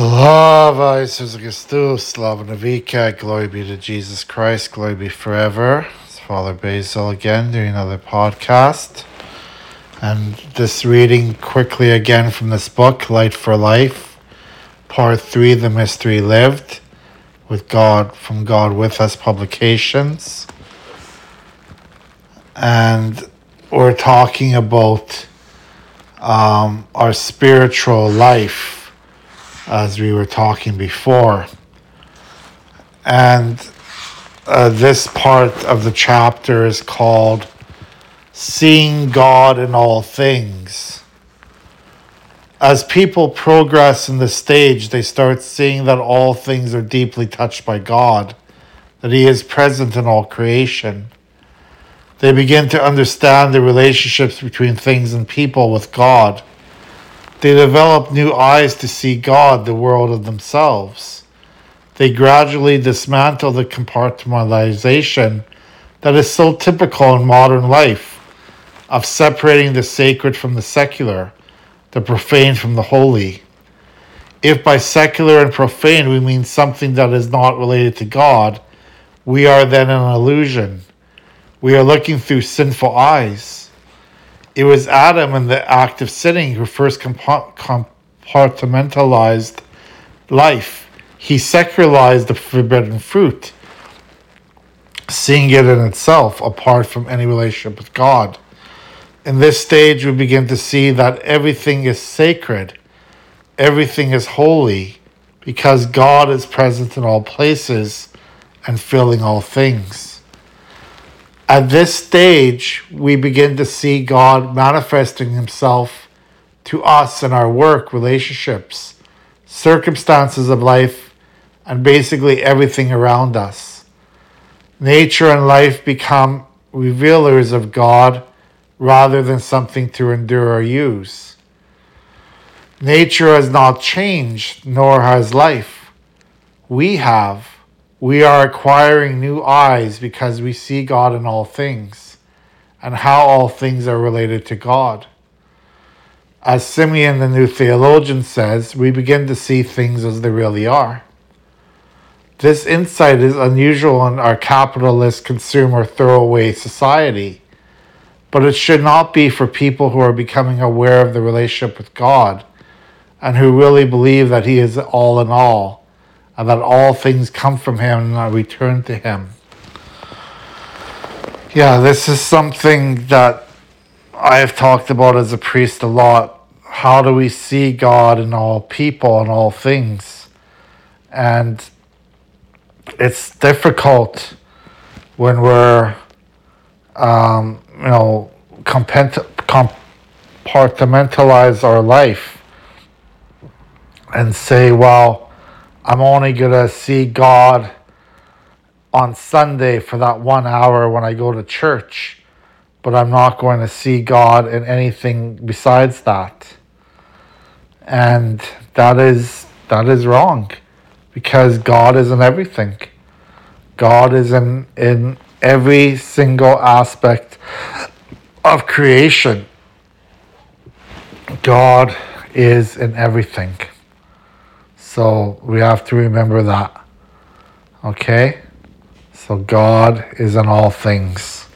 Slava Jesus Christus, Slava Navika, glory be to Jesus Christ, glory be forever. It's Father Basil again doing another podcast. And this reading quickly again from this book, Light for Life, Part 3 The Mystery Lived, with God, from God with Us Publications. And we're talking about um, our spiritual life as we were talking before. And uh, this part of the chapter is called Seeing God in All Things. As people progress in the stage, they start seeing that all things are deeply touched by God, that He is present in all creation. They begin to understand the relationships between things and people with God they develop new eyes to see God, the world, of themselves. They gradually dismantle the compartmentalization that is so typical in modern life of separating the sacred from the secular, the profane from the holy. If by secular and profane we mean something that is not related to God, we are then an illusion. We are looking through sinful eyes. It was Adam in the act of sinning who first compartmentalized life. He secularized the forbidden fruit, seeing it in itself apart from any relationship with God. In this stage, we begin to see that everything is sacred, everything is holy, because God is present in all places and filling all things. At this stage, we begin to see God manifesting Himself to us in our work, relationships, circumstances of life, and basically everything around us. Nature and life become revealers of God rather than something to endure or use. Nature has not changed, nor has life. We have. We are acquiring new eyes because we see God in all things and how all things are related to God. As Simeon, the new theologian, says, we begin to see things as they really are. This insight is unusual in our capitalist, consumer, throwaway society, but it should not be for people who are becoming aware of the relationship with God and who really believe that He is all in all and that all things come from Him and return to Him. Yeah, this is something that I have talked about as a priest a lot. How do we see God in all people and all things? And it's difficult when we're, um, you know, compartmentalize our life and say, well, I'm only going to see God on Sunday for that one hour when I go to church, but I'm not going to see God in anything besides that. And that is that is wrong because God is in everything. God is in in every single aspect of creation. God is in everything. So we have to remember that. Okay? So God is in all things.